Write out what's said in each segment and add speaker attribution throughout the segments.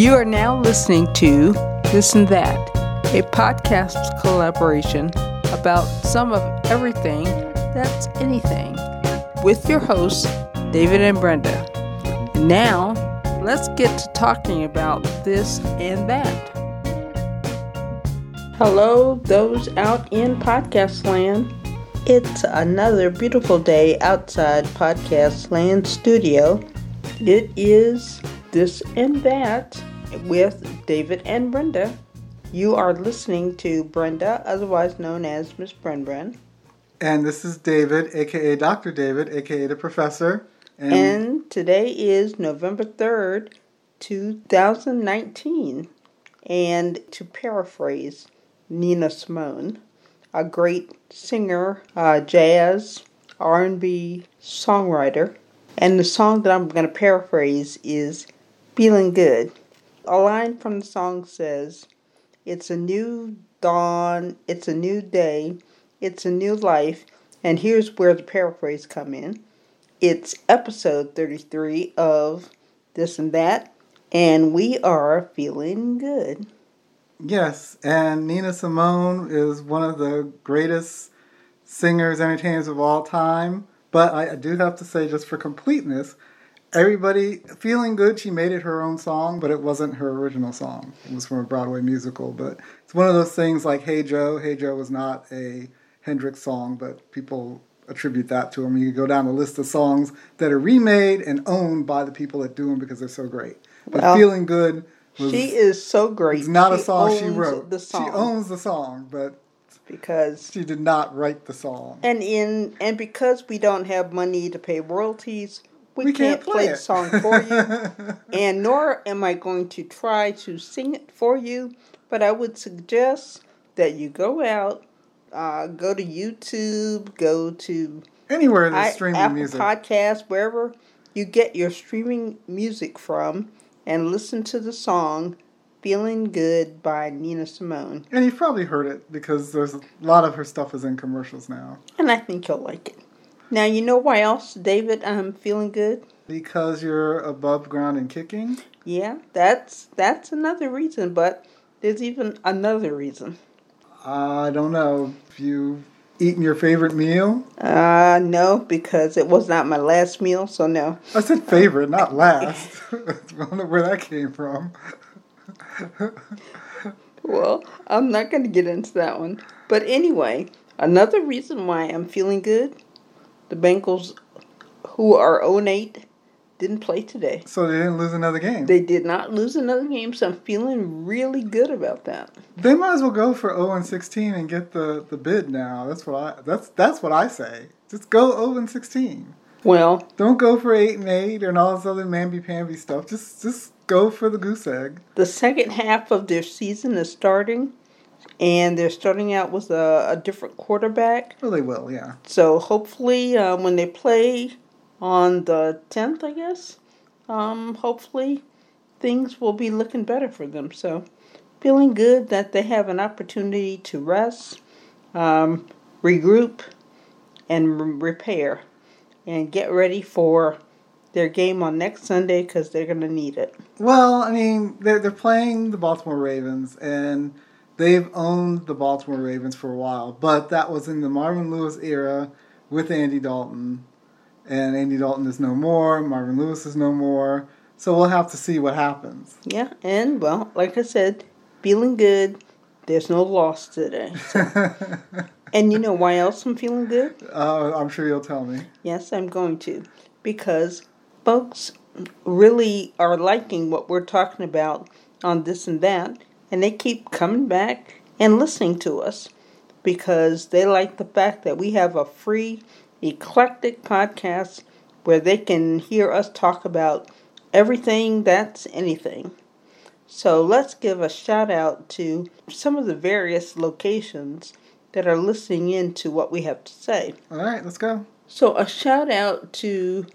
Speaker 1: You are now listening to This and That, a podcast collaboration about some of everything that's anything with your hosts, David and Brenda. Now, let's get to talking about this and that. Hello, those out in podcast land. It's another beautiful day outside Podcast Land Studio. It is This and That with David and Brenda. You are listening to Brenda, otherwise known as Miss Bren Bren.
Speaker 2: And this is David, aka Dr. David, aka the professor.
Speaker 1: And, and today is November 3rd, 2019. And to paraphrase Nina Simone, a great singer, uh, jazz, R&B songwriter, and the song that I'm going to paraphrase is Feeling Good. A line from the song says, It's a new dawn, it's a new day, it's a new life, and here's where the paraphrase come in. It's episode 33 of This and That, and we are feeling good.
Speaker 2: Yes, and Nina Simone is one of the greatest singers, entertainers of all time. But I do have to say, just for completeness, everybody feeling good. She made it her own song, but it wasn't her original song. It was from a Broadway musical. But it's one of those things like "Hey Joe." "Hey Joe" was not a Hendrix song, but people attribute that to him. You can go down the list of songs that are remade and owned by the people that do them because they're so great. But well, "Feeling Good."
Speaker 1: Was, she is so great.
Speaker 2: It's not she a song she wrote. The song. She owns the song, but
Speaker 1: because
Speaker 2: she did not write the song.
Speaker 1: And in and because we don't have money to pay royalties, we, we can't, can't, play, play the song for you. and nor am I going to try to sing it for you, but I would suggest that you go out, uh, go to YouTube, go to
Speaker 2: anywhere that's streaming
Speaker 1: Apple
Speaker 2: music,
Speaker 1: podcast, wherever you get your streaming music from and listen to the song Feeling Good by Nina Simone.
Speaker 2: And you've probably heard it because there's a lot of her stuff is in commercials now.
Speaker 1: And I think you'll like it. Now you know why else, David, I'm feeling good?
Speaker 2: Because you're above ground and kicking?
Speaker 1: Yeah, that's that's another reason, but there's even another reason.
Speaker 2: I don't know. If you eaten your favorite meal?
Speaker 1: Uh, no, because it was not my last meal, so no.
Speaker 2: I said favorite, not last. I don't know where that came from.
Speaker 1: well, I'm not going to get into that one. But anyway, another reason why I'm feeling good the Bengals, who are 0 8, didn't play today.
Speaker 2: So they didn't lose another game.
Speaker 1: They did not lose another game, so I'm feeling really good about that.
Speaker 2: They might as well go for 0 and 16 and get the, the bid now. That's what I that's that's what I say. Just go 0 and 16.
Speaker 1: Well,
Speaker 2: don't go for 8 and 8 and all this other mamby pamby stuff. Just just go for the goose egg.
Speaker 1: The second half of their season is starting and they're starting out with a, a different quarterback.
Speaker 2: Well, they will, yeah.
Speaker 1: So hopefully, uh, when they play on the 10th, I guess. Um, hopefully, things will be looking better for them. So, feeling good that they have an opportunity to rest, um, regroup, and re- repair, and get ready for their game on next Sunday because they're going to need it.
Speaker 2: Well, I mean, they're, they're playing the Baltimore Ravens, and they've owned the Baltimore Ravens for a while, but that was in the Marvin Lewis era with Andy Dalton and Andy Dalton is no more, Marvin Lewis is no more. So we'll have to see what happens.
Speaker 1: Yeah, and well, like I said, feeling good. There's no loss today. So. and you know why else I'm feeling good?
Speaker 2: Uh, I'm sure you'll tell me.
Speaker 1: Yes, I'm going to. Because folks really are liking what we're talking about on this and that, and they keep coming back and listening to us because they like the fact that we have a free eclectic podcast where they can hear us talk about everything that's anything. So let's give a shout out to some of the various locations that are listening in to what we have to say.
Speaker 2: All right, let's go.
Speaker 1: So a shout out to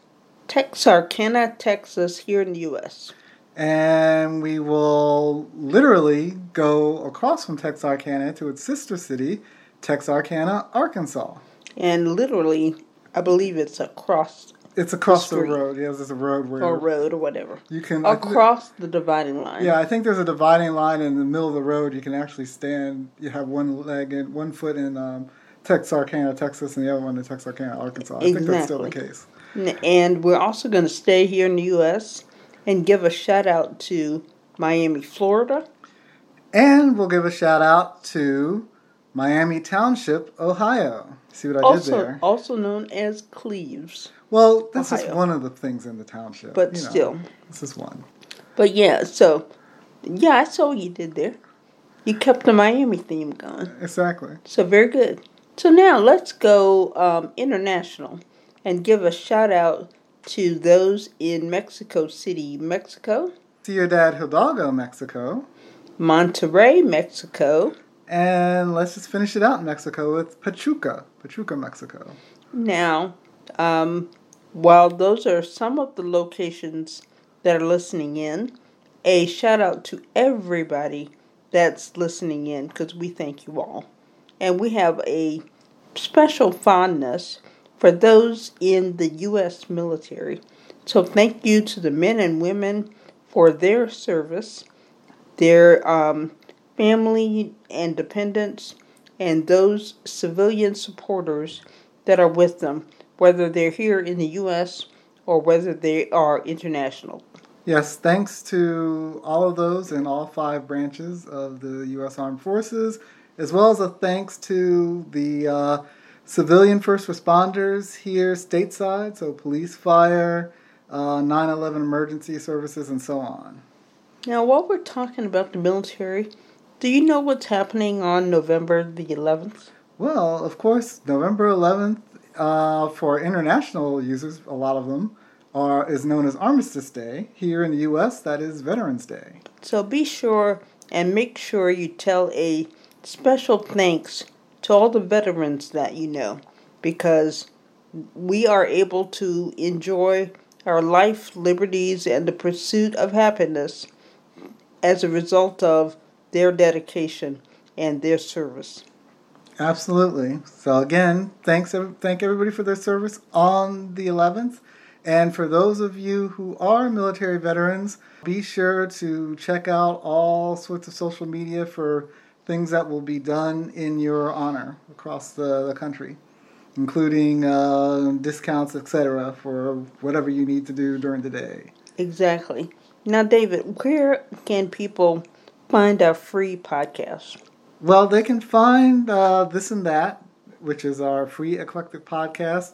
Speaker 1: Texarkana, Texas, here in the U.S.
Speaker 2: And we will literally go across from Texarkana to its sister city, Texarkana, Arkansas
Speaker 1: and literally, I believe it's across
Speaker 2: It's across the,
Speaker 1: street.
Speaker 2: road. Yes, it's a road where
Speaker 1: or road or whatever.
Speaker 2: you can
Speaker 1: Across the dividing line.
Speaker 2: Yeah, I think there's a dividing line in the middle of the road. You can actually stand. You have one leg and one foot in um, Texarkana, Texas, and the other one in Texarkana, Arkansas. I think that's still the
Speaker 1: Exactly.
Speaker 2: case.
Speaker 1: And we're also going to stay here in the U.S. and give a shout out to Miami, Florida.
Speaker 2: And we'll give a shout out to Miami Township, Ohio. See what I did there?
Speaker 1: also known as Cleves.
Speaker 2: Well, this is one of the things in the township.
Speaker 1: But
Speaker 2: you know.
Speaker 1: still.
Speaker 2: This is one.
Speaker 1: But yeah, so yeah, I saw what you did there. You kept the Miami theme going.
Speaker 2: Exactly.
Speaker 1: So very good. So now let's go um, international and give a shout out to those in Mexico City, Mexico,
Speaker 2: Ciudad Hidalgo, Mexico.
Speaker 1: Monterrey, Mexico.
Speaker 2: And let's just finish it out in Mexico with Pachuca, Pachuca, Mexico.
Speaker 1: Now, um, while those are some of the locations that are listening in, a shout out to everybody that's listening in because we thank you all. And we have a special fondness for those in the U.S. military. So thank you to the men and women for their service, their um, family and dependents, and those civilian supporters that are with them, whether they're here in the U.S. or whether they are international.
Speaker 2: Yes, thanks to all of those in all five branches of the U.S. Armed Forces, as well as a thanks to the uh, civilian first responders here stateside, so police, fire, uh, 9/11 emergency services, and so on.
Speaker 1: Now, while we're talking about the military, do you know what's happening on November the 11th?
Speaker 2: Well, of course, November 11th uh, for international users, a lot of them are is known as Armistice Day. Here in the U.S., that is Veterans Day.
Speaker 1: So be sure and make sure you tell a special thanks to all the veterans that you know because we are able to enjoy our life, liberties, and the pursuit of happiness as a result of their dedication and their service.
Speaker 2: Absolutely. So again, thanks thank everybody for their service on the 11th. And for those of you who are military veterans, be sure to check out all sorts of social media for things that will be done in your honor across the, the country, including uh, discounts, etc., for whatever you need to do during the day.
Speaker 1: Exactly. Now, David, where can people find our free podcast?
Speaker 2: Well, they can find uh, this and that, which is our free eclectic podcast,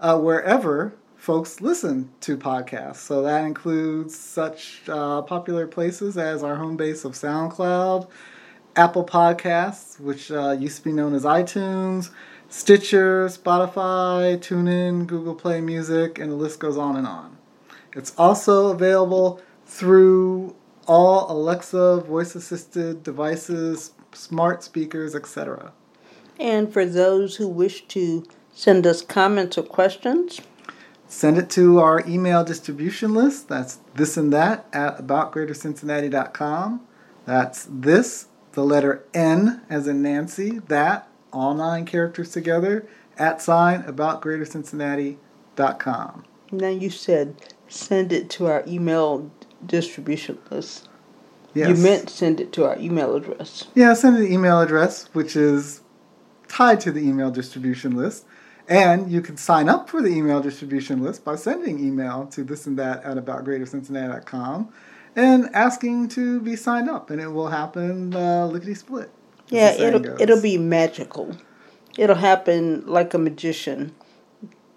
Speaker 2: uh, wherever folks listen to podcasts. So that includes such uh, popular places as our home base of SoundCloud, Apple Podcasts, which uh, used to be known as iTunes, Stitcher, Spotify, TuneIn, Google Play Music, and the list goes on and on. It's also available through all Alexa voice assisted devices, smart speakers, etc.
Speaker 1: And for those who wish to send us comments or questions,
Speaker 2: Send it to our email distribution list. That's this and that at aboutgreatercincinnati.com. That's this, the letter N as in Nancy, that, all nine characters together, at sign about aboutgreatercincinnati.com.
Speaker 1: now you said send it to our email distribution list.
Speaker 2: Yes.
Speaker 1: You meant send it to our email address.
Speaker 2: Yeah, send an email address, which is tied to the email distribution list. And you can sign up for the email distribution list by sending email to this and that at aboutgreatercincinnati.com and asking to be signed up. And it will happen uh, lickety split.
Speaker 1: Yeah, it'll
Speaker 2: goes.
Speaker 1: it'll be magical. It'll happen like a magician,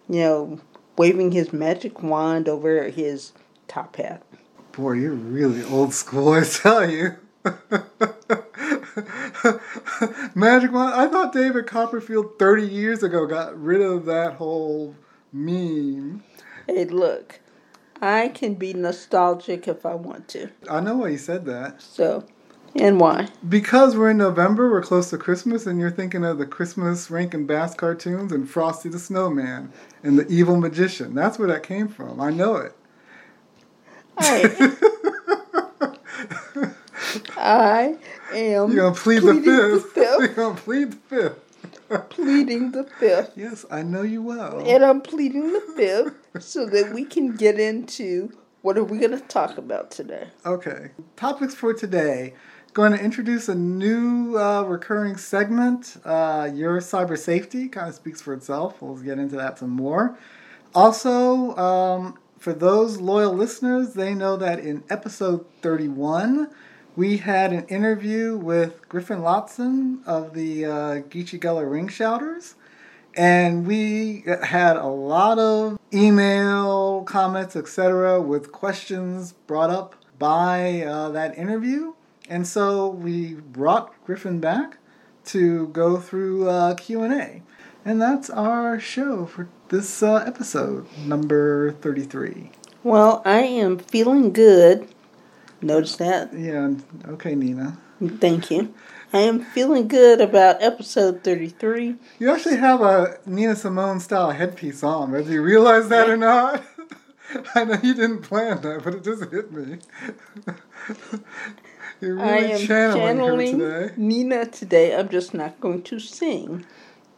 Speaker 1: you know, waving his magic wand over his top hat.
Speaker 2: Boy, you're really old school, I tell you. Magic Wand. I thought David Copperfield 30 years ago got rid of that whole meme.
Speaker 1: Hey, look, I can be nostalgic if I want to.
Speaker 2: I know why you said that.
Speaker 1: So, and why?
Speaker 2: Because we're in November, we're close to Christmas, and you're thinking of the Christmas Rankin Bass cartoons and Frosty the Snowman and the Evil Magician. That's where that came from. I know it.
Speaker 1: I, I am
Speaker 2: You're gonna plead the
Speaker 1: pleading the
Speaker 2: fifth.
Speaker 1: fifth.
Speaker 2: You're gonna plead the fifth.
Speaker 1: pleading the fifth.
Speaker 2: Yes, I know you well.
Speaker 1: And I'm pleading the fifth so that we can get into what are we going to talk about today.
Speaker 2: Okay. Topics for today. Going to introduce a new uh, recurring segment, uh, Your Cyber Safety. Kind of speaks for itself. We'll get into that some more. Also, um, for those loyal listeners, they know that in episode 31, we had an interview with Griffin Lotson of the uh, Geechee Gullah Ring Shouters. And we had a lot of email, comments, etc., with questions brought up by uh, that interview. And so we brought Griffin back to go through uh, Q&A. And that's our show for this uh, episode, number 33.
Speaker 1: Well, I am feeling good. Notice that?
Speaker 2: Yeah, okay, Nina.
Speaker 1: Thank you. I am feeling good about episode 33.
Speaker 2: You actually have a Nina Simone style headpiece on, whether you realize that or not. I know you didn't plan that, but it just hit me. You're really
Speaker 1: I am
Speaker 2: channeling,
Speaker 1: channeling
Speaker 2: today.
Speaker 1: Nina today. I'm just not going to sing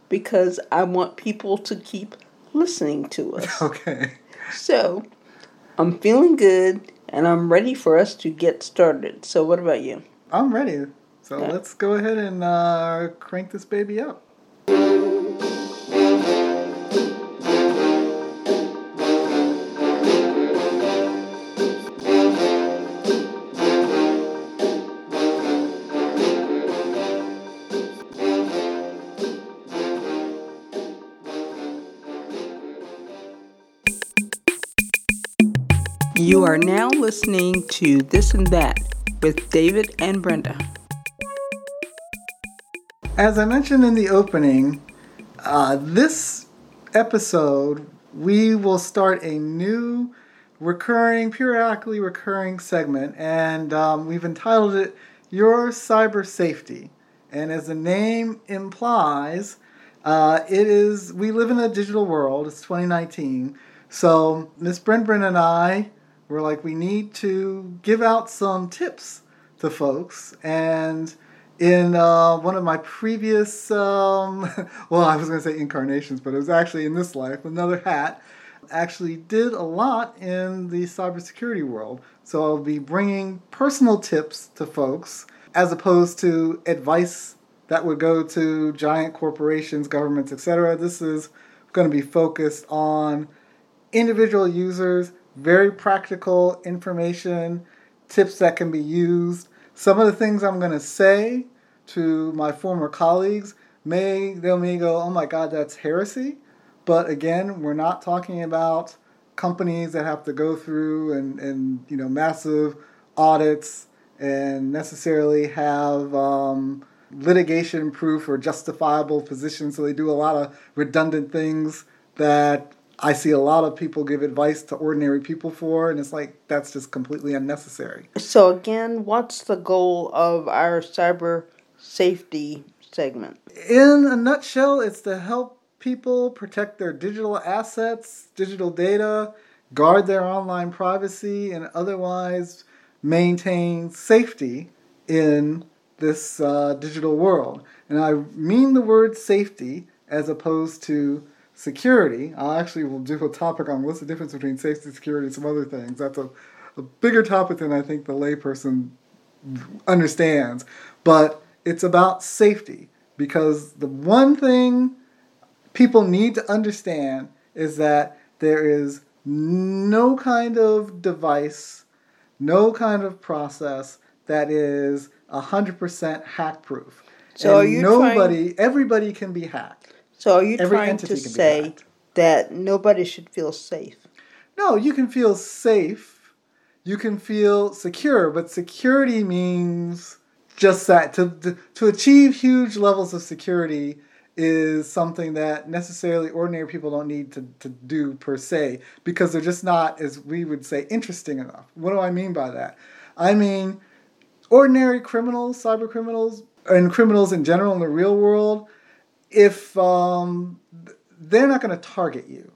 Speaker 1: because I want people to keep listening to us.
Speaker 2: Okay.
Speaker 1: So, I'm feeling good and I'm ready for us to get started. So, what about you?
Speaker 2: I'm ready. So let's go ahead and uh, crank this baby up.
Speaker 1: You are now listening to This and That with David and Brenda.
Speaker 2: As I mentioned in the opening, uh, this episode we will start a new recurring, periodically recurring segment, and um, we've entitled it Your Cyber Safety. And as the name implies, uh, it is we live in a digital world. It's 2019, so Miss Brenbren and I were like, we need to give out some tips to folks and in uh, one of my previous, um, well, I was going to say incarnations, but it was actually in this life, another hat, actually did a lot in the cybersecurity world. So I'll be bringing personal tips to folks as opposed to advice that would go to giant corporations, governments, etc. This is going to be focused on individual users, very practical information, tips that can be used. Some of the things I'm going to say to my former colleagues may they may go, "Oh my God, that's heresy." But again, we're not talking about companies that have to go through and, and you know massive audits and necessarily have um, litigation proof or justifiable positions. So they do a lot of redundant things that I see a lot of people give advice to ordinary people for, and it's like that's just completely unnecessary.
Speaker 1: So, again, what's the goal of our cyber safety segment?
Speaker 2: In a nutshell, it's to help people protect their digital assets, digital data, guard their online privacy, and otherwise maintain safety in this uh, digital world. And I mean the word safety as opposed to security. I actually will do a topic on what's the difference between safety security and some other things. That's a, a bigger topic than I think the layperson understands. But it's about safety because the one thing people need to understand is that there is no kind of device, no kind of process that is 100% hack proof.
Speaker 1: So
Speaker 2: and nobody, everybody can be hacked.
Speaker 1: So, are you
Speaker 2: Every
Speaker 1: trying to say that nobody should feel safe?
Speaker 2: No, you can feel safe. You can feel secure, but security means just that. To, to, to achieve huge levels of security is something that necessarily ordinary people don't need to, to do per se because they're just not, as we would say, interesting enough. What do I mean by that? I mean, ordinary criminals, cyber criminals, and criminals in general in the real world, if um, they're not going to target you,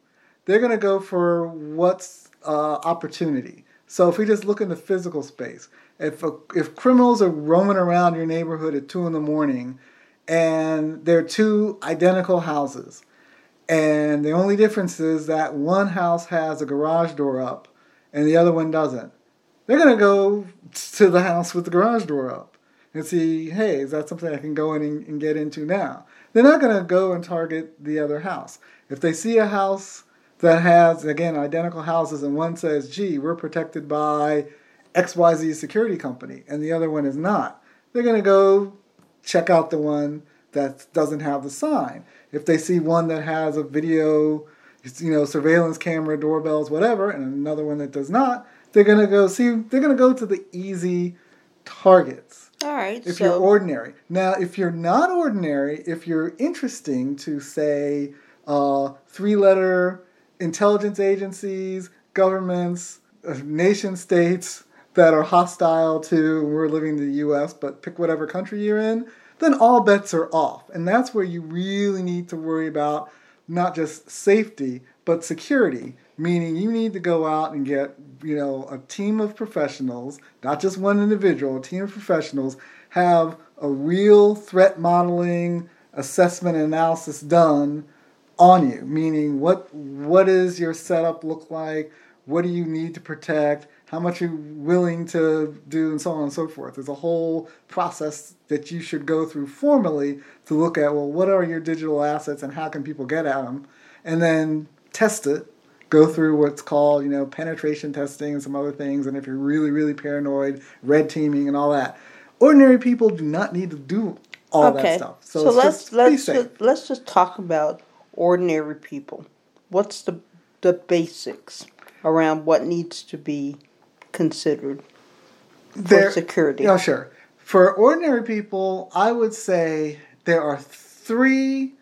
Speaker 2: they're going to go for what's uh, opportunity. So if we just look in the physical space, if a, if criminals are roaming around your neighborhood at two in the morning, and there are two identical houses, And the only difference is that one house has a garage door up and the other one doesn't. They're going to go to the house with the garage door up and see, hey, is that something I can go in and, and get into now? They're not going to go and target the other house. If they see a house that has, again, identical houses and one says, gee, we're protected by XYZ security company and the other one is not, they're going to go check out the one that doesn't have the sign. If they see one that has a video, you know, surveillance camera, doorbells, whatever, and another one that does not, they're going to go see, they're going to go to the easy targets.
Speaker 1: All right.
Speaker 2: If
Speaker 1: so,
Speaker 2: you're ordinary. Now, if you're not ordinary, if you're interesting to, say, uh, three letter intelligence agencies, governments, uh, nation states that are hostile to, we're living in the US, but pick whatever country you're in, then all bets are off. And that's where you really need to worry about not just safety, but security. Meaning you need to go out and get, you know, a team of professionals, not just one individual, a team of professionals, have a real threat modeling assessment and analysis done on you. Meaning what what does your setup look like? What do you need to protect? how much are you're willing to do, and so on and so forth. There's a whole process that you should go through formally to look at, well, what are your digital assets and how can people get at them? And then test it, go through what's called, you know, penetration testing and some other things. And if you're really, really paranoid, red teaming and all that. Ordinary people do not need to do all
Speaker 1: okay.
Speaker 2: that stuff.
Speaker 1: So, so let's let's just, let's just talk about ordinary people. What's the the basics around what needs to be considered for there, security?
Speaker 2: Yeah, sure. For ordinary people, I would say there are three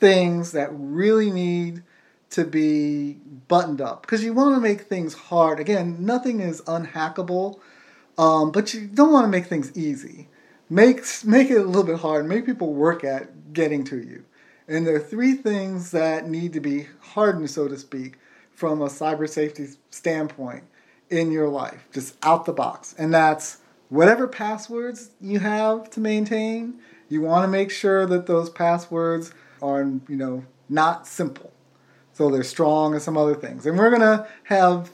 Speaker 2: things that really need to be buttoned up because you want to make things hard. Again, nothing is unhackable, um, but you don't want to make things easy. Make make it a little bit hard. Make people work at getting to you. And there are three things that need to be hardened, so to speak, from a cyber safety standpoint in your life, just out the box. And that's whatever passwords you have to maintain, you want to make sure that those passwords are, you know, not simple. So they're strong and some other things. And we're going to have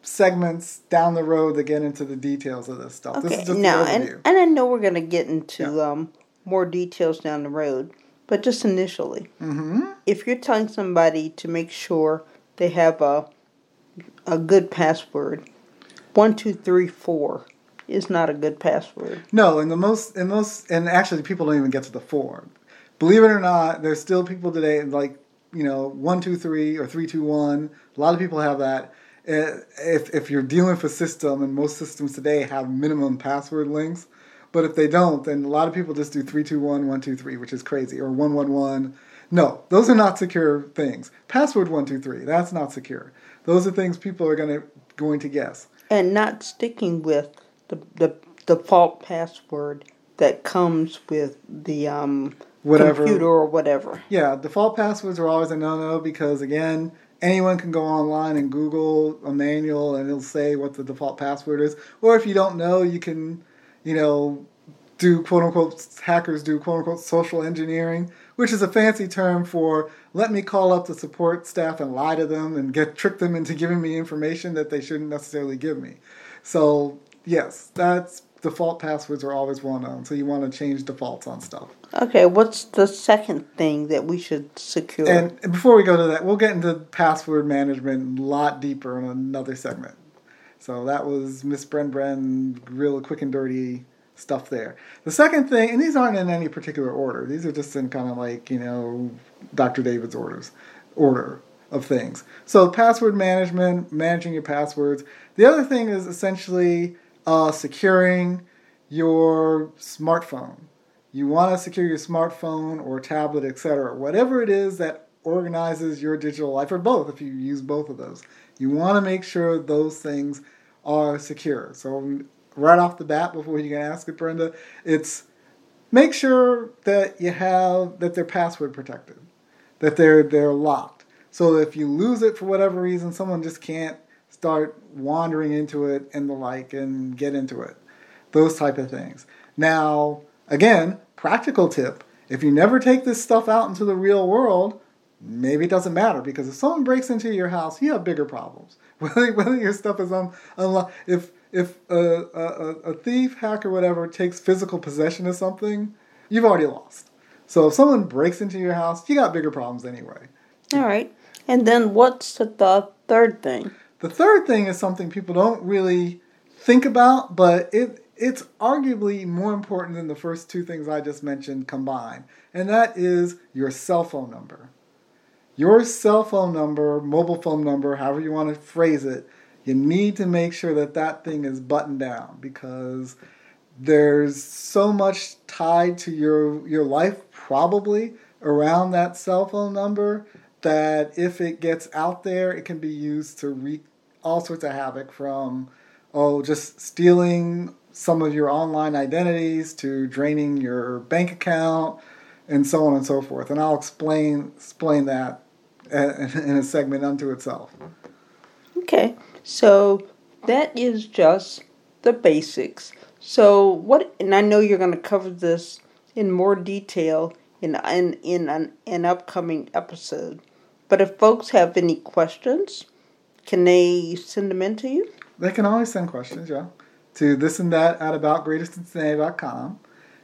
Speaker 2: segments down the road that get into the details of this stuff.
Speaker 1: Okay,
Speaker 2: this is just
Speaker 1: now, and, and I know we're going to get into yeah. um, more details down the road, but just initially,
Speaker 2: mm-hmm.
Speaker 1: if you're telling somebody to make sure they have a a good password. One two three four is not a good password.
Speaker 2: No, and the most and most and actually people don't even get to the four. Believe it or not, there's still people today like you know one two three or three two one. A lot of people have that. Eh, if if you're dealing with a system, and most systems today have minimum password links, but if they don't, then a lot of people just do three two one one two three, which is crazy, or one one one. No, those are not secure things. Password one two three, that's not secure. Those are things people are gonna going to guess.
Speaker 1: And not sticking with the the default password that comes with the um, whatever. computer or whatever.
Speaker 2: Yeah, default passwords are always a no-no because again, anyone can go online and Google a manual and it'll say what the default password is. Or if you don't know, you can, you know, do quote unquote hackers do quote unquote social engineering, which is a fancy term for let me call up the support staff and lie to them and get trick them into giving me information that they shouldn't necessarily give me. So yes, that's default passwords are always well known. So you want to change defaults on stuff.
Speaker 1: Okay, what's the second thing that we should secure?
Speaker 2: And before we go to that, we'll get into password management a lot deeper in another segment. So that was Miss Bren Bren, real quick and dirty stuff there. The second thing, and these aren't in any particular order. These are just in kind of like you know Dr. David's orders order of things. So password management, managing your passwords. The other thing is essentially uh, securing your smartphone. You want to secure your smartphone or tablet, etc. Whatever it is that organizes your digital life, or both, if you use both of those. You want to make sure those things are secure. So right off the bat before you can ask it, Brenda. It's make sure that you have that they're password protected, that they're they're locked. So if you lose it for whatever reason, someone just can't start wandering into it and the like and get into it. Those type of things. Now, again, practical tip: if you never take this stuff out into the real world, maybe it doesn't matter because if someone breaks into your house, you have bigger problems. Whether, whether your stuff is un, unlocked, if if a, a, a thief, hacker, whatever takes physical possession of something, you've already lost. So if someone breaks into your house, you got bigger problems anyway.
Speaker 1: All right. And then what's the, the third thing?
Speaker 2: The third thing is something people don't really think about, but it it's arguably more important than the first two things I just mentioned combined, and that is your cell phone number. Your cell phone number, mobile phone number, however you want to phrase it, you need to make sure that that thing is buttoned down because there's so much tied to your your life probably around that cell phone number that if it gets out there, it can be used to wreak all sorts of havoc from oh just stealing some of your online identities to draining your bank account and so on and so forth. And I'll explain explain that in a segment unto itself.
Speaker 1: Okay, so that is just the basics. So what? And I know you're going to cover this in more detail in in in an, an upcoming episode. But if folks have any questions, can they send them in to you?
Speaker 2: They can always send questions, yeah to this and that at aboutgreatercincinnati.com.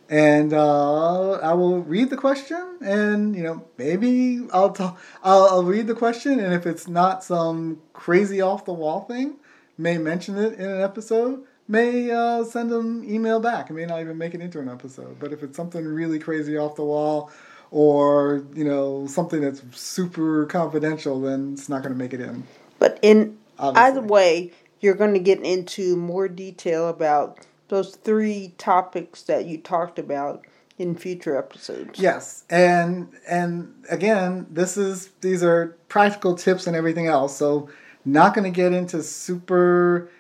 Speaker 2: And uh, I will read the question, and you know maybe I'll, i I'll I'll read the question, and if it's not some crazy off the wall thing, may mention it in an episode. May uh, send them email back. May not even make it into an episode. But if it's something really crazy off the wall, or you know something that's super confidential, then it's not going to make it in.
Speaker 1: But in Obviously. either way, you're going to get into more detail about those three topics that you talked about in future episodes.
Speaker 2: Yes. And and again, this is these are practical tips and everything else. So not going to get into super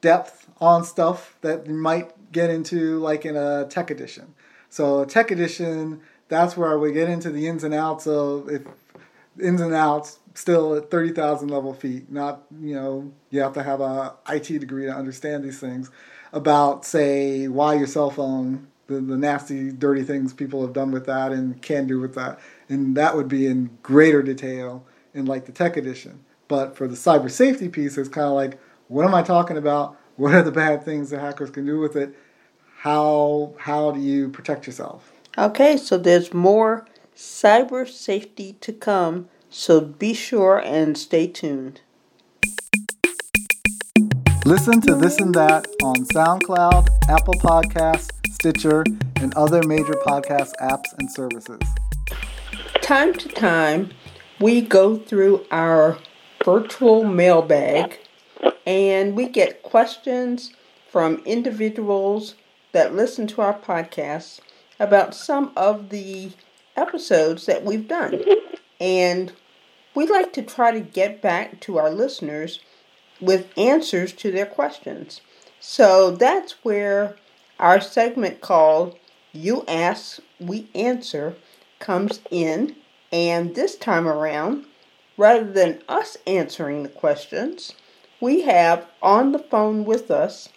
Speaker 2: depth on stuff that you might get into like in a tech edition. So a tech edition, that's where we get into the ins and outs of if ins and outs still at 30,000 level feet. Not, you know, you have to have a IT degree to understand these things about, say, why your cell phone, the, the nasty, dirty things people have done with that and can do with that. And that would be in greater detail in like the tech edition. But for the cyber safety piece, it's kind of like, what am I talking about? What are the bad things that hackers can do with it? How how do you protect yourself?
Speaker 1: Okay, so there's more cyber safety to come so be sure and stay tuned.
Speaker 2: Listen to This and That on SoundCloud, Apple Podcasts, Stitcher, and other major podcast apps and services.
Speaker 1: Time to time, we go through our virtual mailbag and we get questions from individuals that listen to our podcasts about some of the episodes that we've done. And we like to try to get back to our listeners with answers to their questions. So that's where our segment called You Ask, We Answer comes in. And this time around, rather than us answering the questions, we have on the phone with us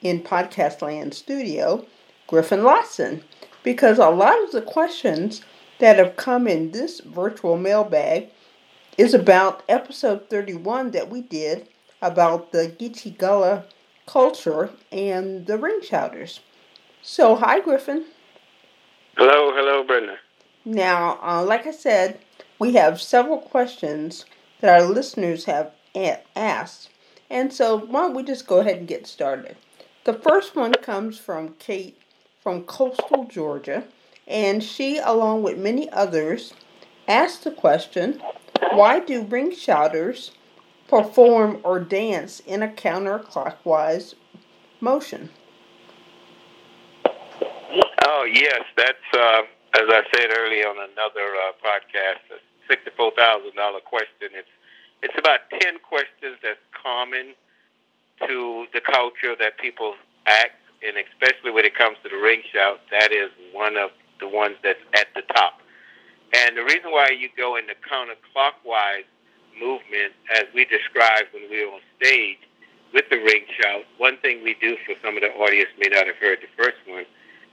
Speaker 1: in Podcast Land Studio Griffin Lotson. Because a lot of the questions that have come in this virtual mailbag is about episode 31 that we did about the Geechee Gullah culture and the ring shouters. So, hi, Griffin.
Speaker 3: Hello, hello, Brenda.
Speaker 1: Now, uh, like I said, we have several questions that our listeners have a- asked. And so, why don't we just go ahead and get started? The first one comes from Kate from coastal Georgia, and she, along with many others, asked the question why do ring shouters perform or dance in a counterclockwise motion?
Speaker 3: Oh, yes. That's, uh, as I said earlier on another uh, podcast, a $64,000 question. It's, it's about 10 questions that's common to the culture that people act, and especially when it comes to the ring shout, that is one of the ones that's at the top. And the reason why you go in the counterclockwise movement, as we described when we were on stage with the ring shout, one thing we do for some of the audience may not have heard the first one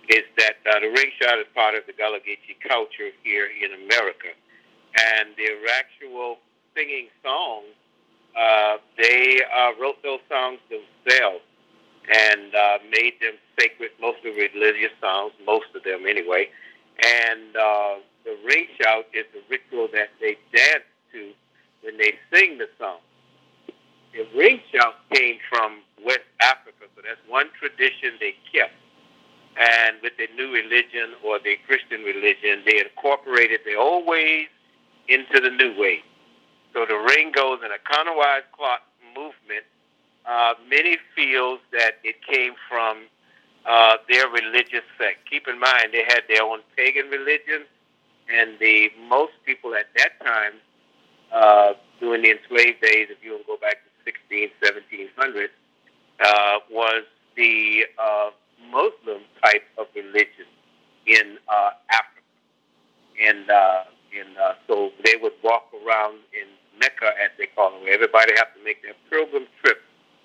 Speaker 3: is that uh, the ring shout is part of the Gullah Geechee culture here in America. and their actual singing songs, uh, they uh, wrote those songs themselves and uh, made them sacred, mostly religious songs, most of them anyway. And uh, the ring shout is the ritual that they dance to when they sing the song. The ring shout came from West Africa, so that's one tradition they kept. And with the new religion or the Christian religion, they incorporated the old ways into the new ways. So the ring goes in a counterwise clock movement. Uh, many feels that it came from uh, their religious sect. Keep in mind, they had their own pagan religion, and the most people at that time, uh, during the enslaved days, if you go back to 16, 1700s, uh, was the uh, Muslim type of religion in uh, Africa, and uh, and uh, so they would walk around in Mecca, as they call it, where everybody have to make their pilgrim trip.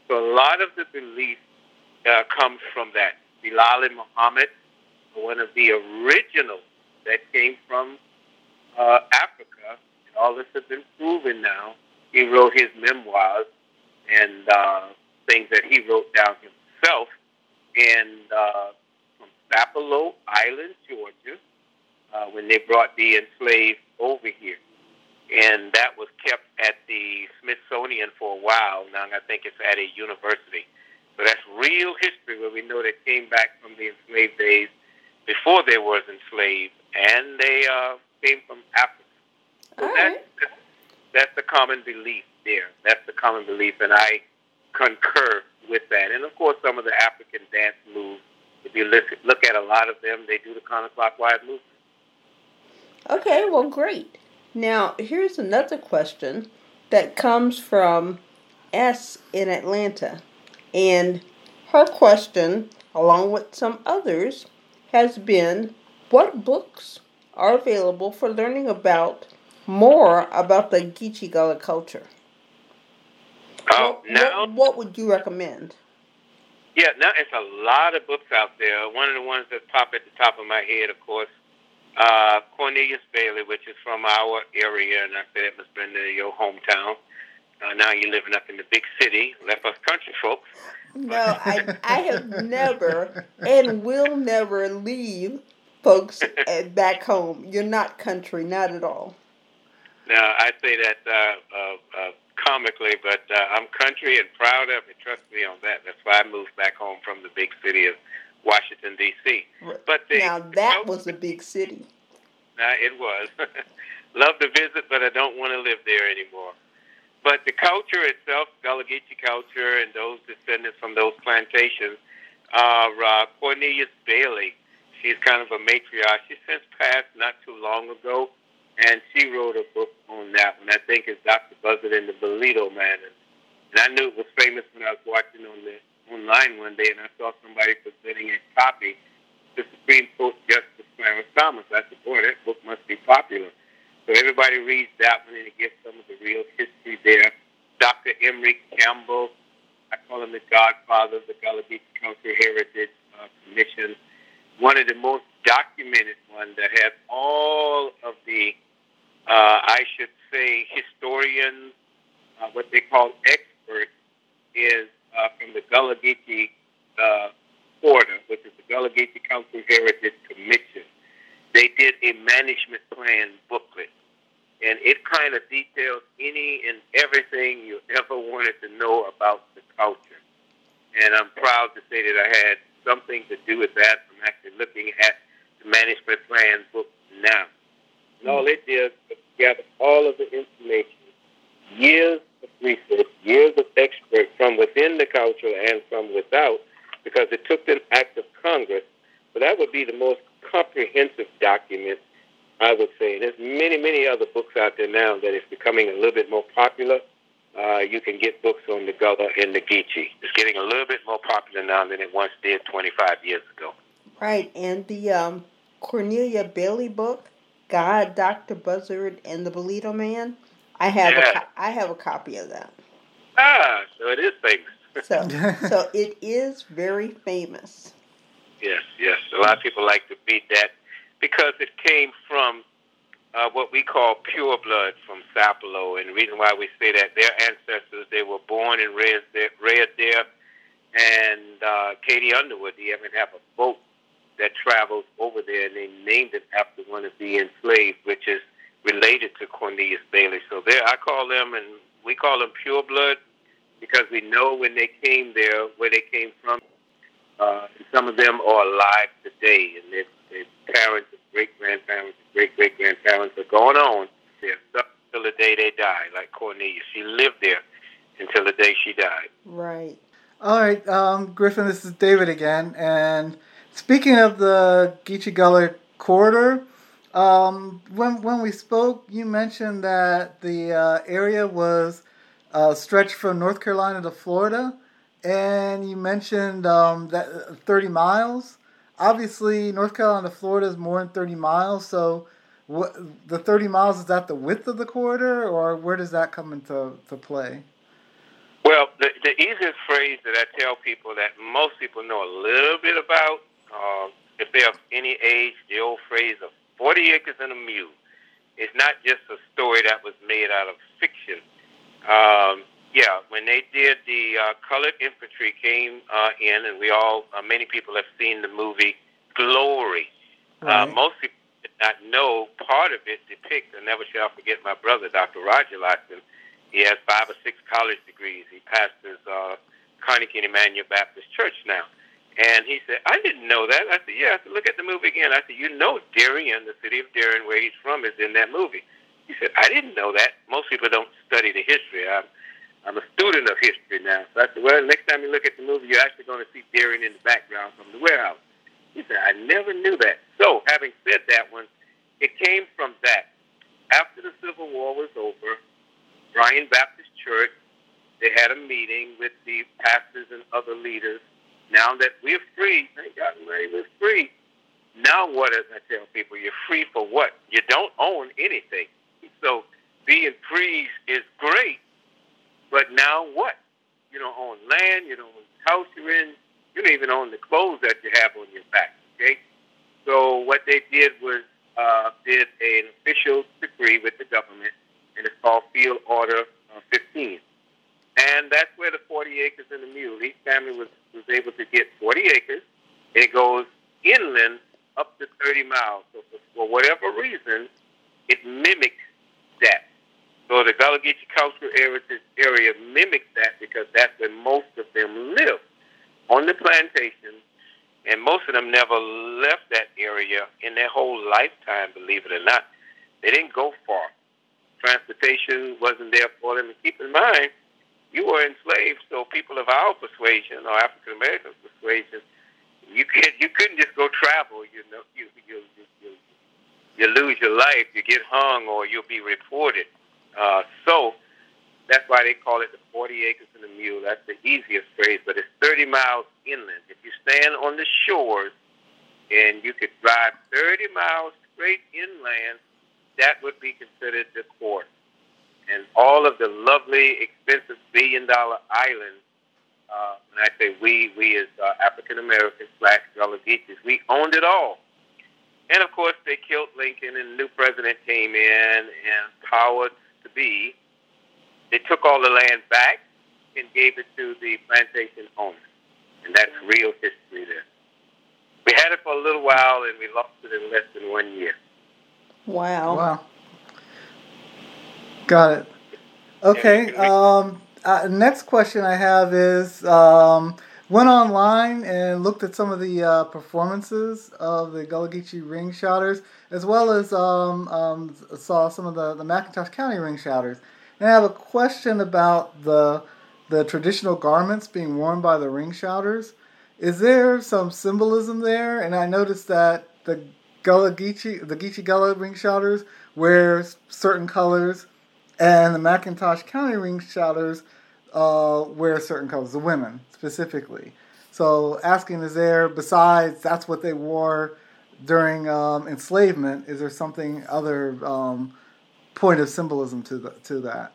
Speaker 3: So a lot of the belief uh, comes from that. Bilal Muhammad, one of the originals that came from uh, Africa, and all this has been proven now. He wrote his memoirs and uh, things that he wrote down himself, and uh, from Sapelo Island, Georgia, uh, when they brought the enslaved over here. And that was kept at the Smithsonian for a while. Now I think it's at a university. So that's real history where we know they came back from the enslaved days before they was enslaved, and they uh, came from Africa. So
Speaker 1: All
Speaker 3: that's,
Speaker 1: right.
Speaker 3: that's, that's the common belief there. That's the common belief, and I concur with that. And of course, some of the African dance moves, if you look, look at a lot of them, they do the counterclockwise movement.
Speaker 1: Okay, well, great. Now, here's another question that comes from S in Atlanta. And her question, along with some others, has been what books are available for learning about more about the Geechee Gullah culture?
Speaker 3: Oh, now,
Speaker 1: what, what would you recommend?
Speaker 3: yeah, now it's a lot of books out there. One of the ones that pop at the top of my head, of course, uh, Cornelia Bailey, which is from our area, and I said it must been to your hometown. Uh, now you're living up in the big city, left us country folks.
Speaker 1: No, I, I have never and will never leave folks at back home. You're not country, not at all.
Speaker 3: Now I say that uh, uh, uh, comically, but uh, I'm country and proud of it. Trust me on that. That's why I moved back home from the big city of Washington D.C. But the,
Speaker 1: Now that was a big city.
Speaker 3: Now it was. Love to visit, but I don't want to live there anymore. But the culture itself, Gullah Geechee culture, and those descendants from those plantations, are uh, Cornelia Bailey. She's kind of a matriarch. She since passed not too long ago, and she wrote a book on that one. I think it's Dr. Buzzard and the Bolito Man. And, and I knew it was famous when I was watching on the online one day, and I saw somebody presenting a copy to Supreme Court Justice Clarence Thomas. I said, boy, that book must be popular. So everybody reads that one, and it gives some of the real history there. Dr. Emory Campbell, I call him the godfather of the Gullah Geechee Culture Heritage uh, Commission. One of the most documented ones that has all of the, uh, I should say, historians, uh, what they call experts, is uh, from the Gullah Geechee uh, Corridor, which is the Gullah Geechee Culture Heritage Commission. They did a management plan booklet, and it kind of details any and everything you ever wanted to know about the culture. And I'm proud to say that I had something to do with that. I'm actually looking at the management plan book now. And all it did was gather all of the information, years of research, years of experts from within the culture and from without, because it took an act of Congress. So that would be the most comprehensive document, I would say. And there's many, many other books out there now that is becoming a little bit more popular. Uh, you can get books on the Gullah and the Geechee. It's getting a little bit more popular now than it once did 25 years ago.
Speaker 1: Right, and the um, Cornelia Bailey book, God, Dr. Buzzard, and the Bolito Man. I have a
Speaker 3: Yeah.
Speaker 1: co- I have a copy of that.
Speaker 3: Ah, so it is famous.
Speaker 1: So so it is very famous.
Speaker 3: Yes, yes. A lot of people like to beat that because it came from uh, what we call pure blood from Sapelo. And the reason why we say that, their ancestors, they were born and raised there, reared there. And uh, Katie Underwood, they even have a boat that travels over there, and they named it after one of the enslaved, which is related to Cornelia Bailey. So there, I call them, and we call them pure blood because we know when they came there, where they came from. Uh, some of them are alive today, and their, their parents, great grandparents, great great grandparents are going on there until the day they die. Like Cornelia, she lived there until the day she died.
Speaker 1: Right.
Speaker 2: All right, um, Griffin. This is David again, and speaking of the Geechee Gullah corridor, um, when when we spoke, you mentioned that the uh, area was uh, stretched from North Carolina to Florida, and you mentioned um, that uh, 30 miles. Obviously, North Carolina to Florida is more than 30 miles. So, the 30 miles is that the width of the corridor, or where does that come into to play?
Speaker 3: Well, the, the easiest phrase that I tell people that most people know a little bit about, uh, if they're of any age, the old phrase of 40 acres and a mule. It's not just a story that was made out of fiction. Um, yeah, when they did the uh, colored infantry came uh, in, and we all, uh, many people have seen the movie Glory. Uh, right. Uh, most people did not know part of it depicts, and never shall forget my brother, Dr. Roger Lockton. He has five or six college degrees. He pastors uh, Carnegie Emmanuel Baptist Church now. And he said, I didn't know that. I said, yeah. I said, look at the movie again. I said, you know Darien, the city of Darien, where he's from, is in that movie. He said, I didn't know that. Most people don't study the history. I'm, I'm a student of history now. So I said, well, next time you look at the movie, you're actually going to see Darien in the background from the warehouse. He said, I never knew that. So, having said that one, it came from that. After the Civil War was over, Bryan Baptist Church, they had a meeting with the pastors and other leaders now that we're free, thank God we're free. Now what does I tell people? You're free for what? You don't own anything. So being free is great, but now what? You don't own land, you don't own the house you're in, you don't even own the clothes that you have on your back. Okay? So what they did was uh, did an official decree with the government, and it's called Field Order uh, 15. And that's where the 40 acres and the mule, each family was, was able to get 40 acres. It goes inland up to 30 miles. So for, for whatever reason, it mimics that. So the Gullah Geechee Cultural Heritage area mimics that because that's where most of them live, on the plantation. And most of them never left that area in their whole lifetime, believe it or not. They didn't go far. Transportation wasn't there for them. And keep in mind, you were enslaved, so people of our persuasion or African American persuasion, you could you couldn't just go travel. You know, you you you, you, you lose your life, you get hung, or you'll be reported. Uh, so that's why they call it the 40 acres and a mule. That's the easiest phrase, but it's 30 miles inland. If you stand on the shores and you could drive 30 miles straight inland, that would be considered the court and all of the lovely, expensive billion dollar islands. Uh, when I say we, we as uh, African Americans slash Gullah Geechees, we owned it all. And of course, they killed Lincoln, and a new president came in, and power to be. They took all the land back and gave it to the plantation owners, and that's real history there. We had it for a little while, and we lost it in less than one year.
Speaker 1: Wow.
Speaker 2: Wow. Got it. Okay. Um, uh, next question I have is um, went online and looked at some of the uh, performances of the Gullah Geechee ring shouters, as well as um, um, saw some of the, the McIntosh County ring shouters. And I have a question about the the traditional garments being worn by the ring shouters. Is there some symbolism there? And I noticed that the Gullah Geechee, the Geechee Gullah ring shouters wear certain colors and the McIntosh County ring shouters uh, wear certain colors, the women specifically. So asking is there, besides that's what they wore during um, enslavement, is there something other um, point of symbolism to, the, to that?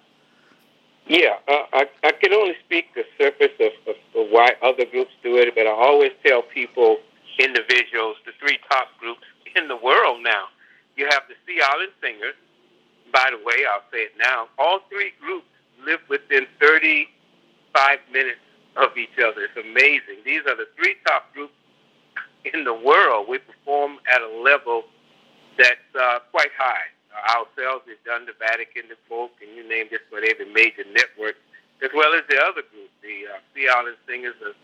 Speaker 3: Yeah, uh, I, I can only speak the surface of, of, of why other groups do it, but I always tell people, individuals, the three top groups in the world now, you have the Sea Island Singers. By the way, I'll say it now. All three groups live within 35 minutes of each other. It's amazing. These are the three top groups in the world. We perform at a level that's uh, quite high. Ourselves, we've done the Vatican, the Folk, and you name just about every major network, as well as the other groups. The uh, Sea Island Singers have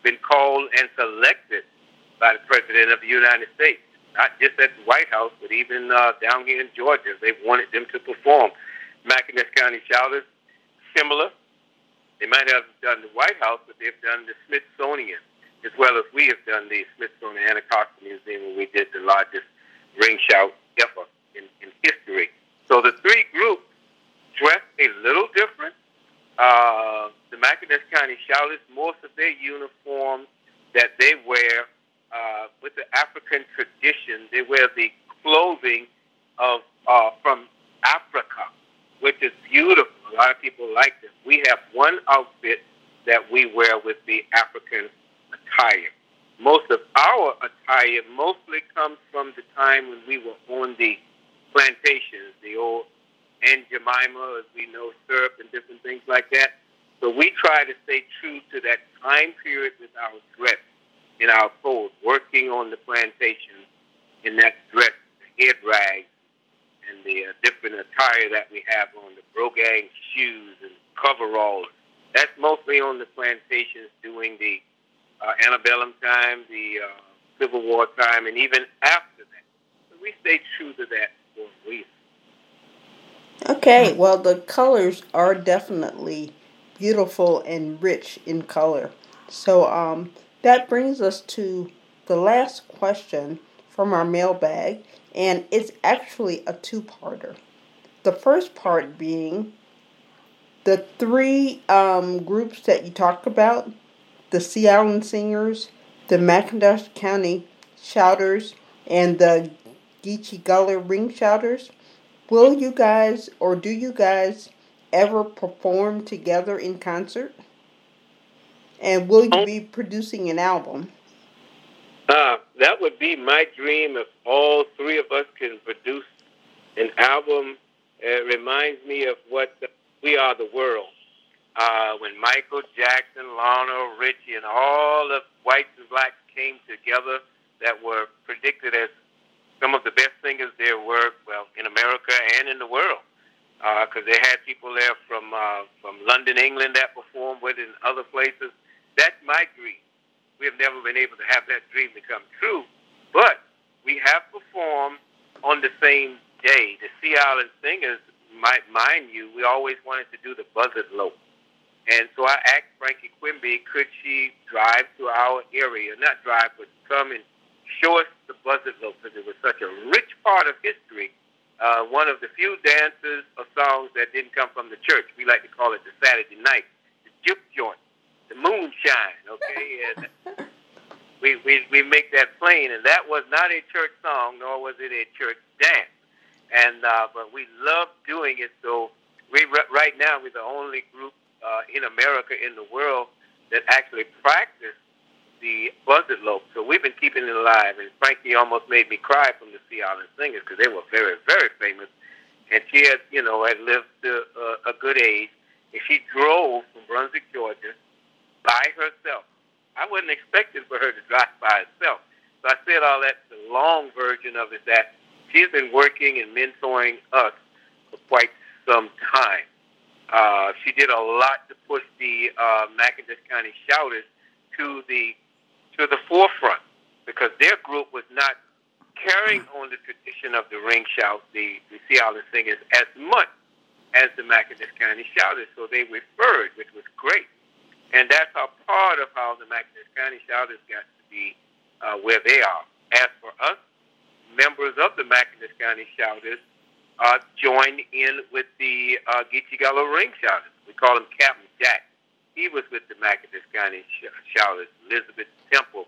Speaker 3: been called and selected by the President of the United States, not just at the White House, but even uh, down here in Georgia. They wanted them to perform. McIntosh County Shouters, similar. They might have done the White House, but they've done the Smithsonian, as well as we have done the Smithsonian Anacostia Museum, where we did the largest ring shout ever in, in history. So the three groups dress a little different. Uh, the McIntosh County Shouters, most of their uniforms that they wear uh, with the African tradition, they wear the clothing of uh, from Africa, which is beautiful. A lot of people like this. We have one outfit that we wear with the African attire most of our attire mostly comes from the time when we were on the plantations, the old Aunt Jemima, as we know, syrup and different things like that. So we try to stay true to that time period with our dress in our clothes, working on the plantation in that dress, the head rags, and the uh, different attire that we have on, the brogang shoes and coveralls. That's mostly on the plantations doing the uh, antebellum time, the uh, Civil War time, and even after that. So we stay true to that for a reason.
Speaker 1: Okay, well, the colors are definitely beautiful and rich in color. So um, that brings us to the last question from our mailbag, and it's actually a two parter. The first part being the three um, groups that you talked about the Sea Island Singers, the McIntosh County Shouters, and the Geechee Gullah Ring Shouters. Will you guys, or do you guys, ever perform together in concert? And will you be producing an album?
Speaker 3: Uh, that would be my dream if all three of us can produce an album. It reminds me of what the, We Are the World uh, when Michael Jackson, Lionel Richie, and all the whites and blacks came together that were predicted as some of the best singers there were, well, in America and in the world. Because uh, they had people there from uh, from London, England, that performed with in other places. That's my dream. We have never been able to have that dream become true, but we have performed on the same day. The Sea Island Singers, might mind you, we always wanted to do the Buzzard Lope. And so I asked Frankie Quimby, could she drive to our area? Not drive, but come and show us the Buzzard Lope because it was such a rich part of history. Uh, one of the few dances or songs that didn't come from the church. We like to call it the Saturday night, the juke joint, the moonshine, okay? And we, we, we make that plain. And that was not a church song, nor was it a church dance. And uh, But we love doing it. So we right now, we're the only group uh, in America, in the world, that actually practice the buzzard lope. So we've been keeping it alive. And Frankie almost made me cry from the Sea Island Singers because they were very, very famous. And she had, you know, had lived to uh, a good age. And she drove from Brunswick, Georgia, by herself. I wasn't expecting for her to drive by herself. So I said all that. The long version of it that she's been working and mentoring us for quite some time. Uh, she did a lot to push the uh, McIntosh County Shouters to the to the forefront because their group was not carrying on the tradition of the ring shout, the, the Sea Singers, as much as the McIntosh County Shouters. So they referred, which was great. And that's a part of how the McIntosh County Shouters got to be uh, where they are. As for us, members of the McIntosh County Shouters, uh, joined in with the uh, Gullah Ring Shouters. We call him Captain Jack. He was with the McIntosh County Shouters, Elizabeth Temple,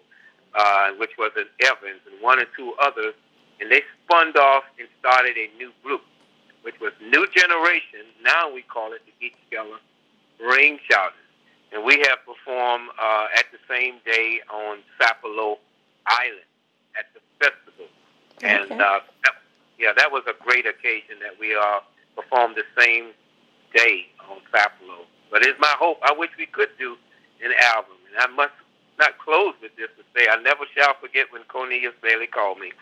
Speaker 3: uh, which was an Evans, and one or two others. And they spun off and started a new group, which was New Generation. Now we call it the Gullah Ring Shouters. And we have performed uh, at the same day on Sapelo Island at the festival. Okay. And uh, yeah, that was a great occasion that we uh, performed the same day on Sapelo. But it's my hope. I wish we could do an album. And I must not close with this to say I never shall forget when Cornelia Bailey called me.